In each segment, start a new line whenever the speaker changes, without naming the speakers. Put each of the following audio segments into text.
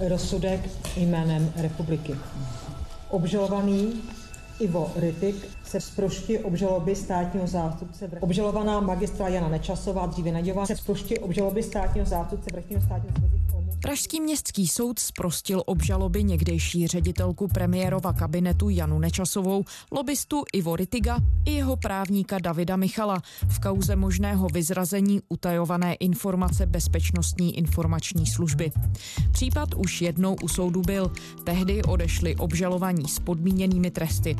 rozsudek jménem republiky. Obžalovaný Ivo Rytik se zprošti obžaloby státního zástupce. Obžalovaná magistra Jana Nečasová, dříve Naďová, se zprošti obžaloby státního zástupce vrchního státního
Pražský městský soud zprostil obžaloby někdejší ředitelku premiérova kabinetu Janu Nečasovou, lobistu Ivo Ritiga i jeho právníka Davida Michala v kauze možného vyzrazení utajované informace Bezpečnostní informační služby. Případ už jednou u soudu byl. Tehdy odešli obžalovaní s podmíněnými tresty.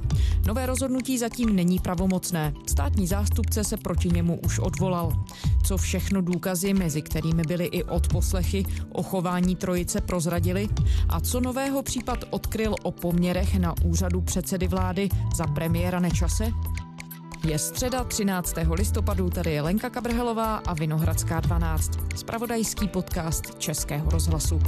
Nové rozhodnutí zatím není pravomocné. Státní zástupce se proti němu už odvolal. Co všechno důkazy, mezi kterými byly i odposlechy, o chování trojice prozradili a co nového případ odkryl o poměrech na úřadu předsedy vlády za premiéra Nečase? Je středa 13. listopadu, tady je Lenka Kabrhelová a Vinohradská 12, spravodajský podcast Českého rozhlasu.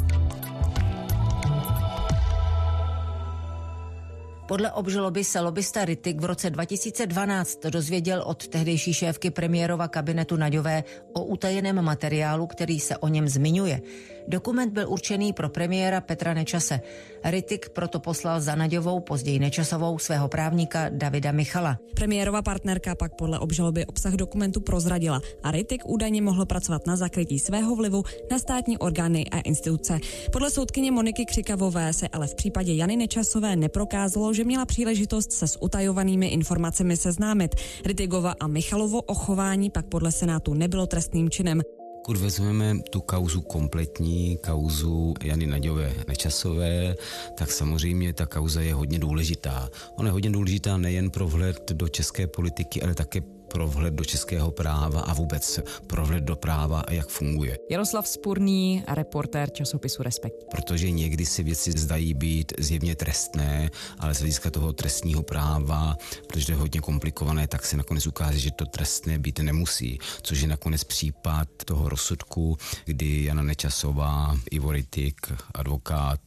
Podle obžaloby se lobista Ritik v roce 2012 dozvěděl od tehdejší šéfky premiérova kabinetu Naďové o utajeném materiálu, který se o něm zmiňuje. Dokument byl určený pro premiéra Petra Nečase. Ritik proto poslal za Naďovou, později Nečasovou, svého právníka Davida Michala.
Premiérova partnerka pak podle obžaloby obsah dokumentu prozradila a Ritik údajně mohl pracovat na zakrytí svého vlivu na státní orgány a instituce. Podle soudkyně Moniky Křikavové se ale v případě Jany Nečasové neprokázalo, že měla příležitost se s utajovanými informacemi seznámit. Ritigova a Michalovo ochování pak podle Senátu nebylo trestným činem.
Pokud vezmeme tu kauzu kompletní, kauzu Jany Naďové Nečasové, tak samozřejmě ta kauza je hodně důležitá. Ona je hodně důležitá nejen pro vhled do české politiky, ale také pro vhled do českého práva a vůbec pro vhled do práva a jak funguje.
Jaroslav Spurný, reportér časopisu Respekt.
Protože někdy si věci zdají být zjevně trestné, ale z hlediska toho trestního práva, protože je hodně komplikované, tak se nakonec ukáže, že to trestné být nemusí, což je nakonec případ toho rozsudku, kdy Jana Nečasová, Ivo Ritik, advokát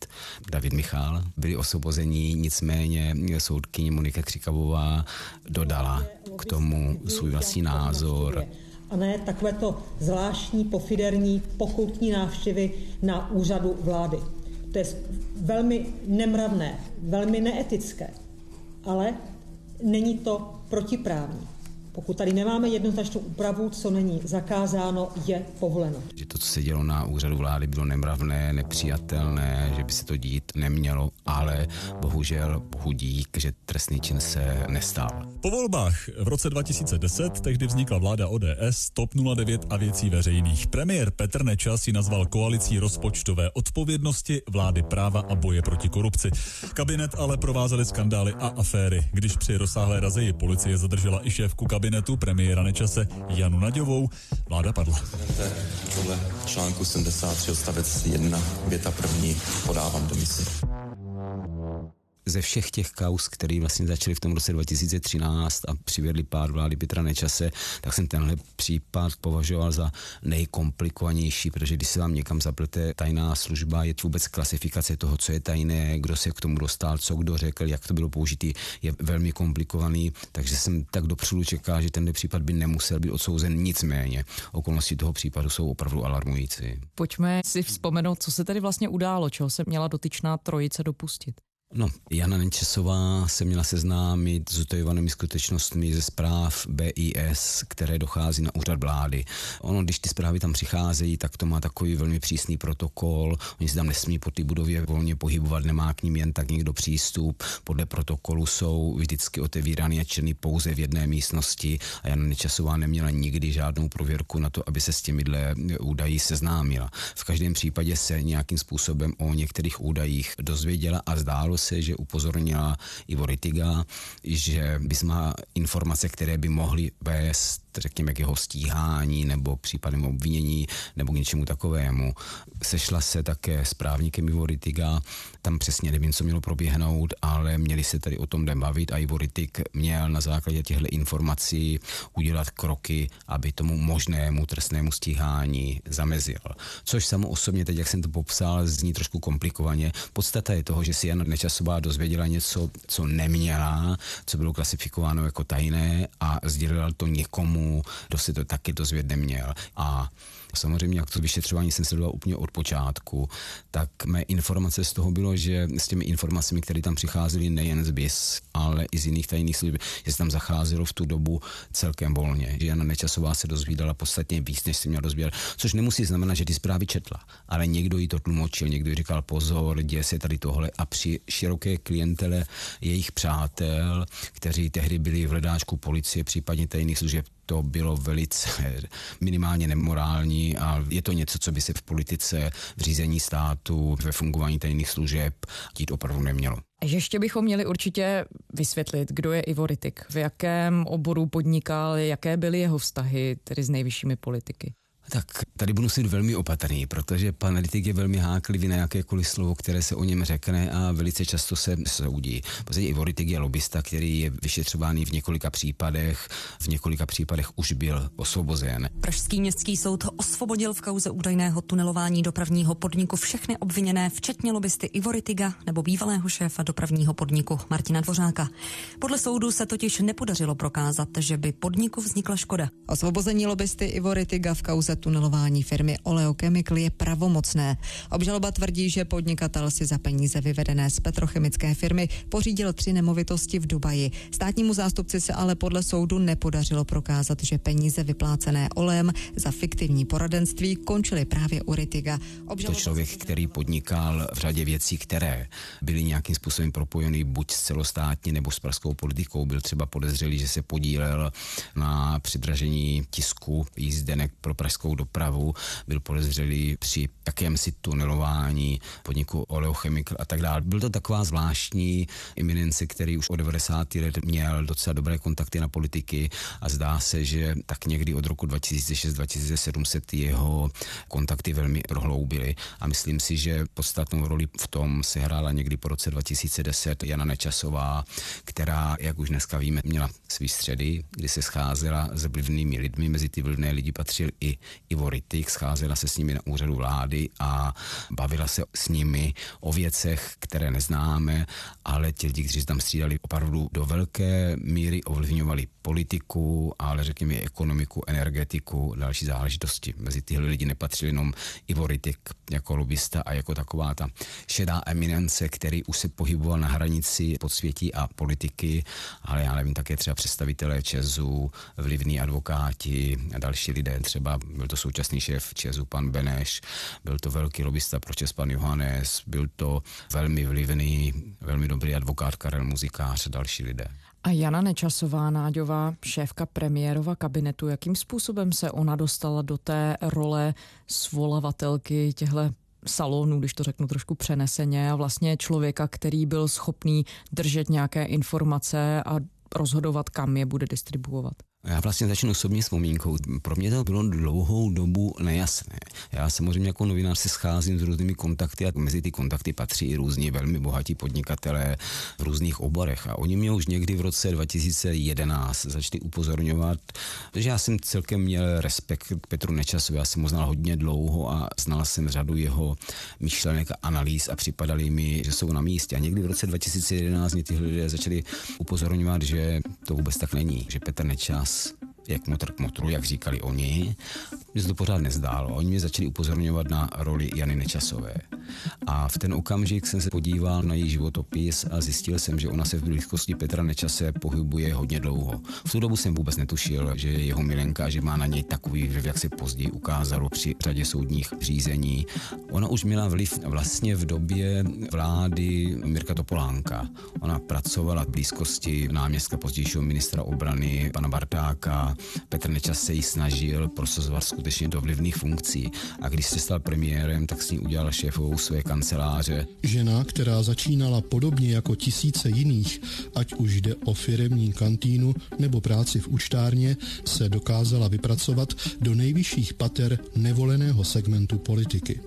David Michal byli osvobození, nicméně soudkyně Monika Křikavová dodala k tomu svůj vlastní názor.
A ne takovéto zvláštní pofiderní pokoutní návštěvy na úřadu vlády. To je velmi nemravné, velmi neetické, ale není to protiprávní. Pokud tady nemáme jednoznačnou úpravu, co není zakázáno, je povoleno.
Že to, co se dělo na úřadu vlády, bylo nemravné, nepřijatelné, že by se to dít nemělo, ale bohužel chudík, že trestný čin se nestal.
Po volbách v roce 2010 tehdy vznikla vláda ODS, TOP 09 a věcí veřejných. Premiér Petr Nečas ji nazval koalicí rozpočtové odpovědnosti, vlády práva a boje proti korupci. Kabinet ale provázely skandály a aféry. Když při rozsáhlé razeji policie zadržela i šéfku kabinetu premiéra Nečase Janu Naďovou, vláda padla.
Podle článku 73 odstavec 1 věta první podávám demisi
ze všech těch kaus, které vlastně začaly v tom roce 2013 a přivedli pár vlády Petra Nečase, tak jsem tenhle případ považoval za nejkomplikovanější, protože když se vám někam zaplete tajná služba, je to vůbec klasifikace toho, co je tajné, kdo se k tomu dostal, co kdo řekl, jak to bylo použitý, je velmi komplikovaný, takže jsem tak dopředu čekal, že tenhle případ by nemusel být odsouzen nicméně. Okolnosti toho případu jsou opravdu alarmující.
Pojďme si vzpomenout, co se tady vlastně událo, čeho se měla dotyčná trojice dopustit.
No, Jana Nečesová se měla seznámit s utajovanými skutečnostmi ze zpráv BIS, které dochází na úřad vlády. Ono, když ty zprávy tam přicházejí, tak to má takový velmi přísný protokol. Oni se tam nesmí po té budově volně pohybovat, nemá k ním jen tak někdo přístup. Podle protokolu jsou vždycky otevírány a černý pouze v jedné místnosti a Jana Nečesová neměla nikdy žádnou prověrku na to, aby se s těmihle údají seznámila. V každém případě se nějakým způsobem o některých údajích dozvěděla a zdálo se, že upozornila Ivo Ritiga, že bys má informace, které by mohly vést řekněme, k jeho stíhání nebo případnému obvinění nebo k něčemu takovému. Sešla se také s právníkem Ivo Ritiga, tam přesně nevím, co mělo proběhnout, ale měli se tady o tom bavit a Ivo Ritig měl na základě těchto informací udělat kroky, aby tomu možnému trestnému stíhání zamezil. Což samo osobně, teď jak jsem to popsal, zní trošku komplikovaně. Podstata je toho, že si Jana Nečasová dozvěděla něco, co neměla, co bylo klasifikováno jako tajné a sdělila to někomu, tomu, kdo se to taky dozvědět neměl. A Samozřejmě, jak to vyšetřování jsem sledoval úplně od počátku, tak mé informace z toho bylo, že s těmi informacemi, které tam přicházely nejen z BIS, ale i z jiných tajných služeb, že se tam zacházelo v tu dobu celkem volně. Že Jana Nečasová se dozvídala podstatně víc, než si měla dozvídat, což nemusí znamenat, že ty zprávy četla, ale někdo jí to tlumočil, někdo jí říkal pozor, děje se tady tohle a při široké klientele jejich přátel, kteří tehdy byli v hledáčku policie, případně tajných služeb, to bylo velice minimálně nemorální a je to něco, co by se v politice, v řízení státu, ve fungování tajných služeb dít opravdu nemělo.
Ještě bychom měli určitě vysvětlit, kdo je Ivo Ritik, v jakém oboru podnikal, jaké byly jeho vztahy tedy s nejvyššími politiky.
Tak tady budu si velmi opatrný, protože pan Ritik je velmi háklivý na jakékoliv slovo, které se o něm řekne a velice často se soudí. Protože Ivo Ritik je lobista, který je vyšetřovaný v několika případech, v několika případech už byl osvobozen.
Pražský městský soud osvobodil v kauze údajného tunelování dopravního podniku všechny obviněné, včetně lobbysty Ivo Ritiga nebo bývalého šéfa dopravního podniku Martina Dvořáka. Podle soudu se totiž nepodařilo prokázat, že by podniku vznikla škoda.
Osvobození lobbysty Ivo Ritiga v kauze tunelování firmy Oleochemical je pravomocné. Obžaloba tvrdí, že podnikatel si za peníze vyvedené z petrochemické firmy pořídil tři nemovitosti v Dubaji. Státnímu zástupci se ale podle soudu nepodařilo prokázat, že peníze vyplácené olejem za fiktivní poradenství končily právě u Ritiga.
Obžaloba... To člověk, který podnikal v řadě věcí, které byly nějakým způsobem propojeny buď s celostátní nebo s pražskou politikou, byl třeba podezřelý, že se podílel na přidražení tisku jízdenek pro pražskou leteckou dopravu, byl podezřelý při jakémsi tunelování podniku Oleochemical a tak dále. Byl to taková zvláštní iminence, který už od 90. let měl docela dobré kontakty na politiky a zdá se, že tak někdy od roku 2006-2007 se ty jeho kontakty velmi prohloubily a myslím si, že podstatnou roli v tom se hrála někdy po roce 2010 Jana Nečasová, která, jak už dneska víme, měla svý středy, kdy se scházela s vlivnými lidmi, mezi ty vlivné lidi patřil i Ivo Rittik, scházela se s nimi na úřadu vlády a bavila se s nimi o věcech, které neznáme, ale ti lidi, kteří tam střídali, opravdu do velké míry ovlivňovali politiku, ale řekněme i ekonomiku, energetiku, další záležitosti. Mezi tyhle lidi nepatřil jenom Ivo Rittik jako lobista a jako taková ta šedá eminence, který už se pohyboval na hranici podsvětí a politiky, ale já nevím, také třeba představitelé Česu, vlivní advokáti a další lidé, třeba byl to současný šéf Česu, pan Beneš, byl to velký lobista pro Čes, pan Johannes, byl to velmi vlivný, velmi dobrý advokát Karel Muzikář a další lidé.
A Jana Nečasová, Náďová, šéfka premiérova kabinetu, jakým způsobem se ona dostala do té role svolavatelky těchto salonů, když to řeknu trošku přeneseně, a vlastně člověka, který byl schopný držet nějaké informace a rozhodovat, kam je bude distribuovat.
Já vlastně začnu osobní vzpomínkou. Pro mě to bylo dlouhou dobu nejasné. Já samozřejmě jako novinář se scházím s různými kontakty a mezi ty kontakty patří i různí velmi bohatí podnikatelé v různých oborech. A oni mě už někdy v roce 2011 začali upozorňovat, že já jsem celkem měl respekt k Petru Nečasovi. Já jsem ho znal hodně dlouho a znal jsem řadu jeho myšlenek a analýz a připadali mi, že jsou na místě. A někdy v roce 2011 mě tyhle lidé začali upozorňovat, že to vůbec tak není, že Petr Nečas jak motr k motru, jak říkali oni. Mně se to pořád nezdálo. Oni mě začali upozorňovat na roli Jany Nečasové. A v ten okamžik jsem se podíval na její životopis a zjistil jsem, že ona se v blízkosti Petra Nečase pohybuje hodně dlouho. V tu dobu jsem vůbec netušil, že je jeho milenka, že má na něj takový vliv, jak se později ukázalo při řadě soudních řízení. Ona už měla vliv vlastně v době vlády Mirka Topolánka. Ona pracovala v blízkosti náměstka pozdějšího ministra obrany pana Bartáka. Petr Nečas se jí snažil prosazovat skutečně do vlivných funkcí. A když se stal premiérem, tak s ní udělal šéfovou své kanceláře.
Žena, která začínala podobně jako tisíce jiných, ať už jde o firemní kantýnu nebo práci v účtárně, se dokázala vypracovat do nejvyšších pater nevoleného segmentu politiky.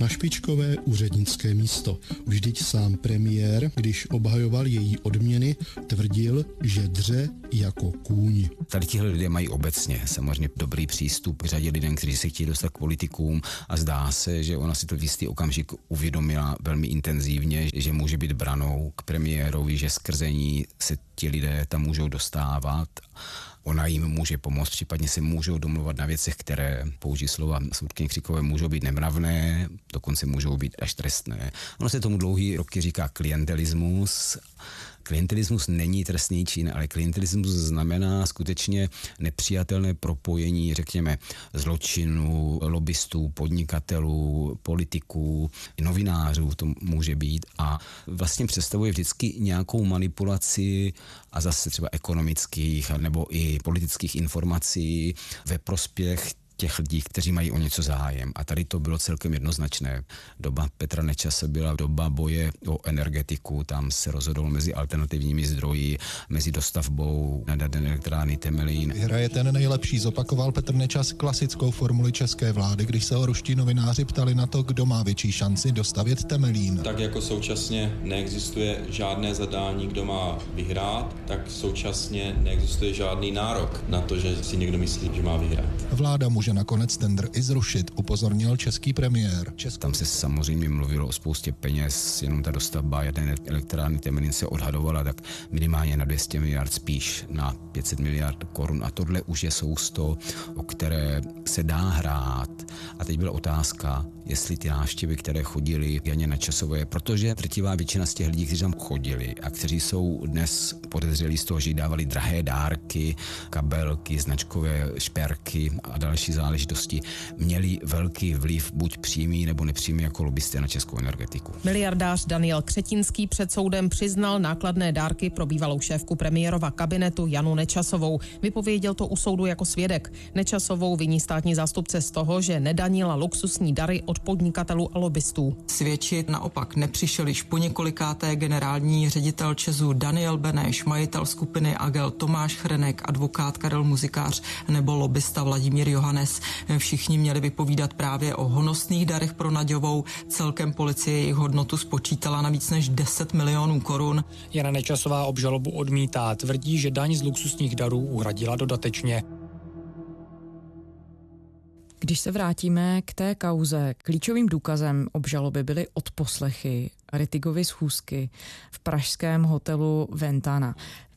Na špičkové úřednické místo. Vždyť sám premiér, když obhajoval její odměny, tvrdil, že dře jako kůň.
Tady tihle lidé mají obecně samozřejmě dobrý přístup k řadě lidem, kteří se chtějí dostat k politikům a zdá se, že ona si to v jistý okamžik uvědomila velmi intenzivně, že může být branou k premiérovi, že skrze ní se ti lidé tam můžou dostávat ona jim může pomoct, případně se můžou domluvat na věcech, které, použijí slova soudkyně Křikové, můžou být nemravné, dokonce můžou být až trestné. Ono se tomu dlouhý roky říká klientelismus Klientelismus není trestný čin, ale klientelismus znamená skutečně nepřijatelné propojení, řekněme, zločinu, lobbystů, podnikatelů, politiků, novinářů to může být a vlastně představuje vždycky nějakou manipulaci a zase třeba ekonomických nebo i politických informací ve prospěch těch lidí, kteří mají o něco zájem. A tady to bylo celkem jednoznačné. Doba Petra Nečase byla doba boje o energetiku, tam se rozhodlo mezi alternativními zdroji, mezi dostavbou na elektrárny Temelín.
Hraje ten nejlepší, zopakoval Petr Nečas klasickou formuli české vlády, když se o ruští novináři ptali na to, kdo má větší šanci dostavět Temelín.
Tak jako současně neexistuje žádné zadání, kdo má vyhrát, tak současně neexistuje žádný nárok na to, že si někdo myslí, že má vyhrát.
Vláda může nakonec tender i zrušit, upozornil český premiér.
Českou... Tam se samozřejmě mluvilo o spoustě peněz, jenom ta dostavba jedné elektrárny Temelin se odhadovala tak minimálně na 200 miliard, spíš na 500 miliard korun a tohle už je sousto, o které se dá hrát. A teď byla otázka, jestli ty návštěvy, které chodili Janě na časové, protože drtivá většina z těch lidí, kteří tam chodili a kteří jsou dnes podezřelí z toho, že dávali drahé dárky, kabelky, značkové šperky a další záležitosti, měli velký vliv buď přímý nebo nepřímý jako lobbysté na českou energetiku.
Miliardář Daniel Křetinský před soudem přiznal nákladné dárky pro bývalou šéfku premiérova kabinetu Janu Nečasovou. Vypověděl to u soudu jako svědek. Nečasovou viní státní zástupce z toho, že nedanila luxusní dary od podnikatelů a lobbystů.
Svědčit naopak nepřišel již po několikáté generální ředitel Česu Daniel Beneš, majitel skupiny Agel Tomáš Chrenek, advokát Karel Muzikář nebo lobbysta Vladimír Johannes. Všichni měli vypovídat právě o honosných darech pro Naďovou. Celkem policie jejich hodnotu spočítala na víc než 10 milionů korun.
Jana Nečasová obžalobu odmítá. Tvrdí, že daň z luxusních darů uhradila dodatečně.
Když se vrátíme k té kauze, klíčovým důkazem obžaloby byly odposlechy Ritigovy schůzky v pražském hotelu Ventana.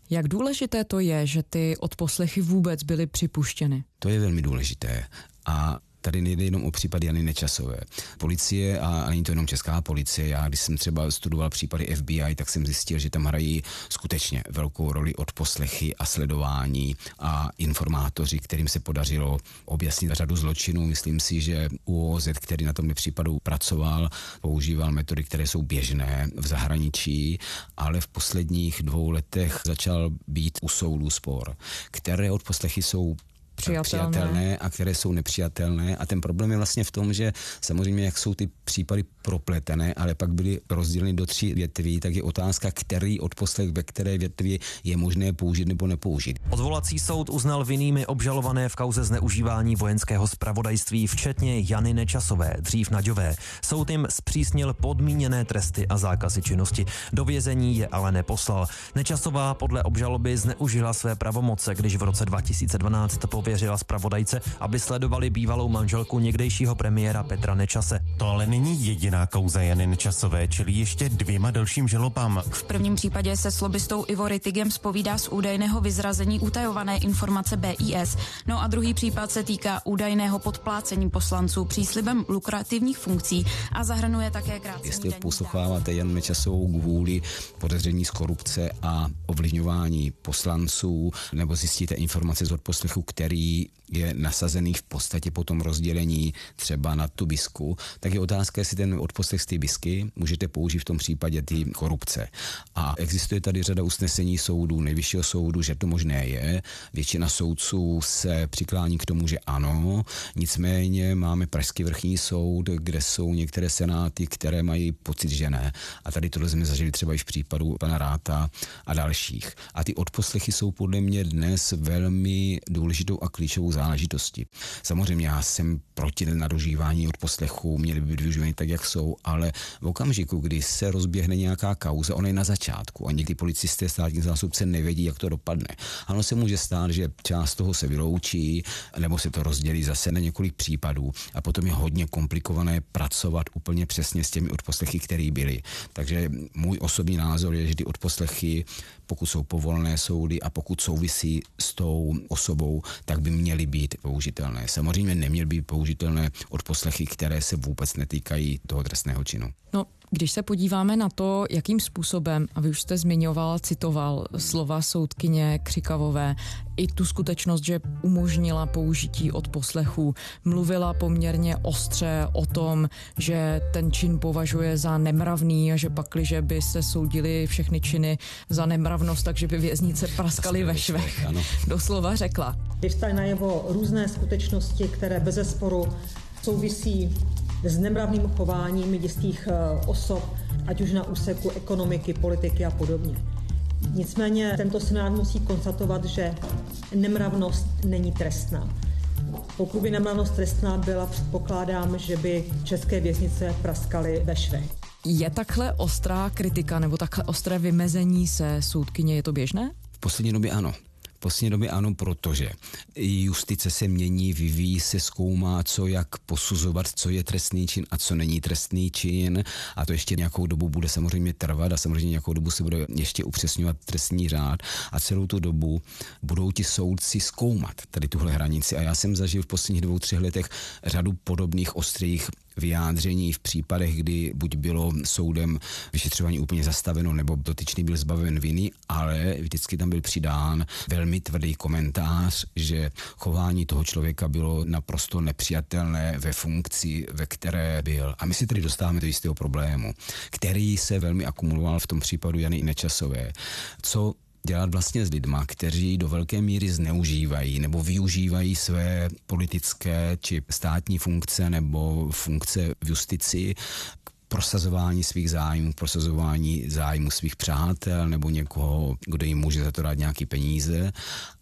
Jak důležité to je, že ty odposlechy vůbec byly připuštěny?
To je velmi důležité. A tady nejde jenom o případ Jany Nečasové. Policie, a není to jenom česká policie, já když jsem třeba studoval případy FBI, tak jsem zjistil, že tam hrají skutečně velkou roli od poslechy a sledování a informátoři, kterým se podařilo objasnit řadu zločinů. Myslím si, že UOZ, který na tomto případu pracoval, používal metody, které jsou běžné v zahraničí, ale v posledních dvou letech začal být u soudu spor, které odposlechy jsou přijatelné. přijatelné a které jsou nepřijatelné. A ten problém je vlastně v tom, že samozřejmě, jak jsou ty případy propletené, ale pak byly rozděleny do tří větví, tak je otázka, který odposlech ve které větvi je možné použít nebo nepoužít.
Odvolací soud uznal vinnými obžalované v kauze zneužívání vojenského spravodajství, včetně Jany Nečasové, dřív Naďové. Soud jim zpřísnil podmíněné tresty a zákazy činnosti. Do vězení je ale neposlal. Nečasová podle obžaloby zneužila své pravomoce, když v roce 2012 pověřila zpravodajce, aby sledovali bývalou manželku někdejšího premiéra Petra Nečase.
To ale není jediná kauza Jany Nečasové čelí ještě dvěma dalším žalobám.
V prvním případě se s lobbystou Ivo Ritigem spovídá z údajného vyzrazení utajované informace BIS. No a druhý případ se týká údajného podplácení poslanců příslibem lukrativních funkcí a zahrnuje také krátce.
Jestli posloucháváte Janu Nečasovou kvůli podezření z korupce a ovlivňování poslanců, nebo zjistíte informace z odposlechu, který je nasazený v podstatě po tom rozdělení třeba na tu bisku, tak je otázka, jestli ten odposlech z té bisky můžete použít v tom případě ty korupce. A existuje tady řada usnesení soudů, nejvyššího soudu, že to možné je. Většina soudců se přiklání k tomu, že ano. Nicméně máme Pražský vrchní soud, kde jsou některé senáty, které mají pocit, že ne. A tady tohle jsme zažili třeba i v případu pana Ráta a dalších. A ty odposlechy jsou podle mě dnes velmi důležitou a klíčovou záležitostí. Samozřejmě já jsem proti nadužívání odposlechů, měly by být využívány tak, jak jsou ale v okamžiku, kdy se rozběhne nějaká kauza, ona je na začátku a někdy policisté, státní zástupce nevědí, jak to dopadne. Ano, se může stát, že část toho se vyloučí, nebo se to rozdělí zase na několik případů a potom je hodně komplikované pracovat úplně přesně s těmi odposlechy, které byly. Takže můj osobní názor je, že ty odposlechy pokud jsou povolené soudy a pokud souvisí s tou osobou, tak by měly být použitelné. Samozřejmě neměly být použitelné odposlechy, které se vůbec netýkají toho trestného činu.
No, když se podíváme na to, jakým způsobem, a vy už jste zmiňoval, citoval slova soudkyně Křikavové, i tu skutečnost, že umožnila použití od poslechu, mluvila poměrně ostře o tom, že ten čin považuje za nemravný a že pakliže by se soudili všechny činy za nemravnost, takže by věznice praskaly ve švech. Ano. Doslova řekla.
Vyvstaly najevo různé skutečnosti, které bez sporu souvisí s nemravným chováním jistých eh, osob, ať už na úseku ekonomiky, politiky a podobně. Nicméně tento senát musí konstatovat, že nemravnost není trestná. Pokud by nemravnost trestná byla, předpokládám, že by české věznice praskaly ve švech.
Je takhle ostrá kritika nebo takhle ostré vymezení se soudkyně, je to běžné?
V poslední době ano poslední době ano, protože justice se mění, vyvíjí se, zkoumá, co jak posuzovat, co je trestný čin a co není trestný čin. A to ještě nějakou dobu bude samozřejmě trvat a samozřejmě nějakou dobu se bude ještě upřesňovat trestní řád. A celou tu dobu budou ti soudci zkoumat tady tuhle hranici. A já jsem zažil v posledních dvou, třech letech řadu podobných ostrých vyjádření v případech, kdy buď bylo soudem vyšetřování úplně zastaveno, nebo dotyčný byl zbaven viny, ale vždycky tam byl přidán velmi tvrdý komentář, že chování toho člověka bylo naprosto nepřijatelné ve funkci, ve které byl. A my si tedy dostáváme do jistého problému, který se velmi akumuloval v tom případu Jany Nečasové. Co dělat vlastně s lidma, kteří do velké míry zneužívají nebo využívají své politické či státní funkce nebo funkce v justici k prosazování svých zájmů, prosazování zájmů svých přátel nebo někoho, kdo jim může za to dát nějaký peníze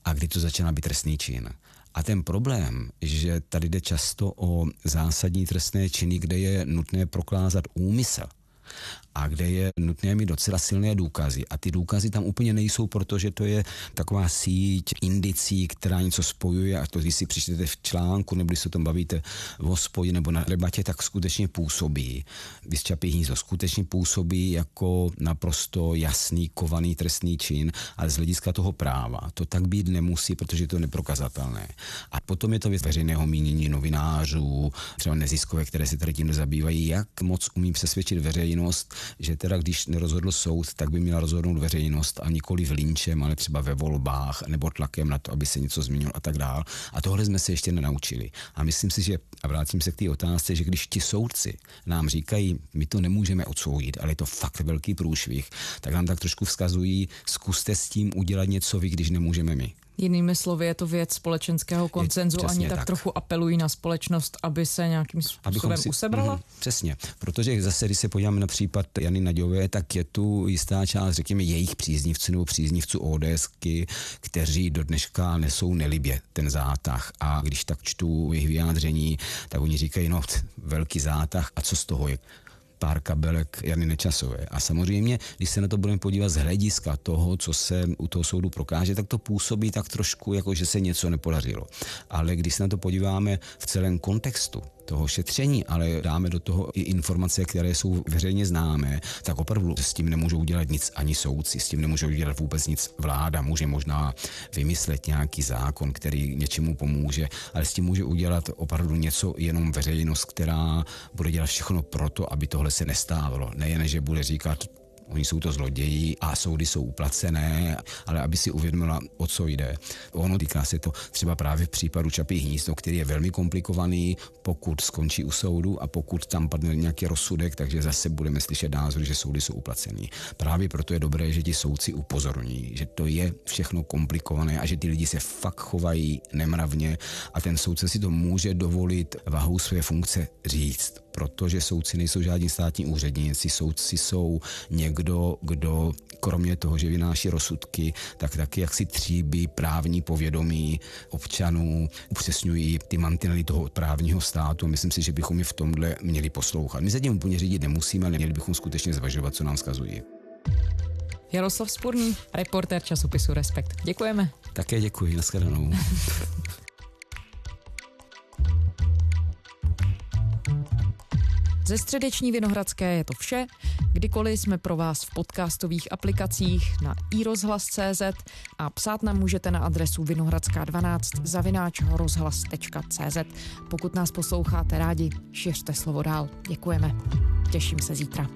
a kdy to začíná být trestný čin. A ten problém, že tady jde často o zásadní trestné činy, kde je nutné proklázat úmysl, a kde je nutné mít docela silné důkazy. A ty důkazy tam úplně nejsou, protože to je taková síť indicí, která něco spojuje a to, když si přečtete v článku nebo když se o tom bavíte v hospodě nebo na debatě, tak skutečně působí. Vysčapí hnízdo skutečně působí jako naprosto jasný, kovaný trestný čin, ale z hlediska toho práva to tak být nemusí, protože je to neprokazatelné. A potom je to věc veřejného mínění novinářů, třeba neziskové, které se tady tím zabývají, jak moc umí přesvědčit veřejnost, že teda když nerozhodl soud, tak by měla rozhodnout veřejnost a nikoli v linčem, ale třeba ve volbách nebo tlakem na to, aby se něco změnilo a tak dál. A tohle jsme se ještě nenaučili. A myslím si, že, a vrátím se k té otázce, že když ti soudci nám říkají, my to nemůžeme odsoudit, ale je to fakt velký průšvih, tak nám tak trošku vzkazují, zkuste s tím udělat něco vy, když nemůžeme my.
Jinými slovy, je to věc společenského koncenzu, ani tak, tak trochu apelují na společnost, aby se nějakým způsobem si, usebrala? Mm,
přesně, protože zase, když se podíváme na případ Jany Naďové, tak je tu jistá část, řekněme, jejich příznivců nebo příznivců ODSky, kteří do dneška nesou nelibě ten zátah. A když tak čtu jejich vyjádření, tak oni říkají, no, velký zátah a co z toho je? Pár kabelek Jany Nečasové. A samozřejmě, když se na to budeme podívat z hlediska toho, co se u toho soudu prokáže, tak to působí tak trošku, jako že se něco nepodařilo. Ale když se na to podíváme v celém kontextu, toho šetření, ale dáme do toho i informace, které jsou veřejně známé, tak opravdu s tím nemůžou udělat nic ani soudci, s tím nemůžou udělat vůbec nic vláda. Může možná vymyslet nějaký zákon, který něčemu pomůže, ale s tím může udělat opravdu něco jenom veřejnost, která bude dělat všechno proto, aby tohle se nestávalo. Nejen, že bude říkat, Oni jsou to zloději a soudy jsou uplacené, ale aby si uvědomila, o co jde. Ono týká se to třeba právě v případu Čapí hnízdo, který je velmi komplikovaný, pokud skončí u soudu a pokud tam padne nějaký rozsudek, takže zase budeme slyšet názor, že soudy jsou uplacený. Právě proto je dobré, že ti soudci upozorní, že to je všechno komplikované a že ty lidi se fakt chovají nemravně a ten soudce si to může dovolit vahou své funkce říct protože soudci nejsou žádní státní úředníci, soudci jsou někdo, kdo kromě toho, že vynáší rozsudky, tak taky jak si tříbí právní povědomí občanů, upřesňují ty mantinely toho právního státu. Myslím si, že bychom je v tomhle měli poslouchat. My se tím úplně řídit nemusíme, ale měli bychom skutečně zvažovat, co nám zkazují.
Jaroslav Spurný, reportér časopisu Respekt. Děkujeme.
Také děkuji, nashledanou.
Ze středeční Vinohradské je to vše. Kdykoliv jsme pro vás v podcastových aplikacích na iRozhlas.cz a psát nám můžete na adresu vinohradská12 zavináč rozhlas.cz. Pokud nás posloucháte rádi, šiřte slovo dál. Děkujeme. Těším se zítra.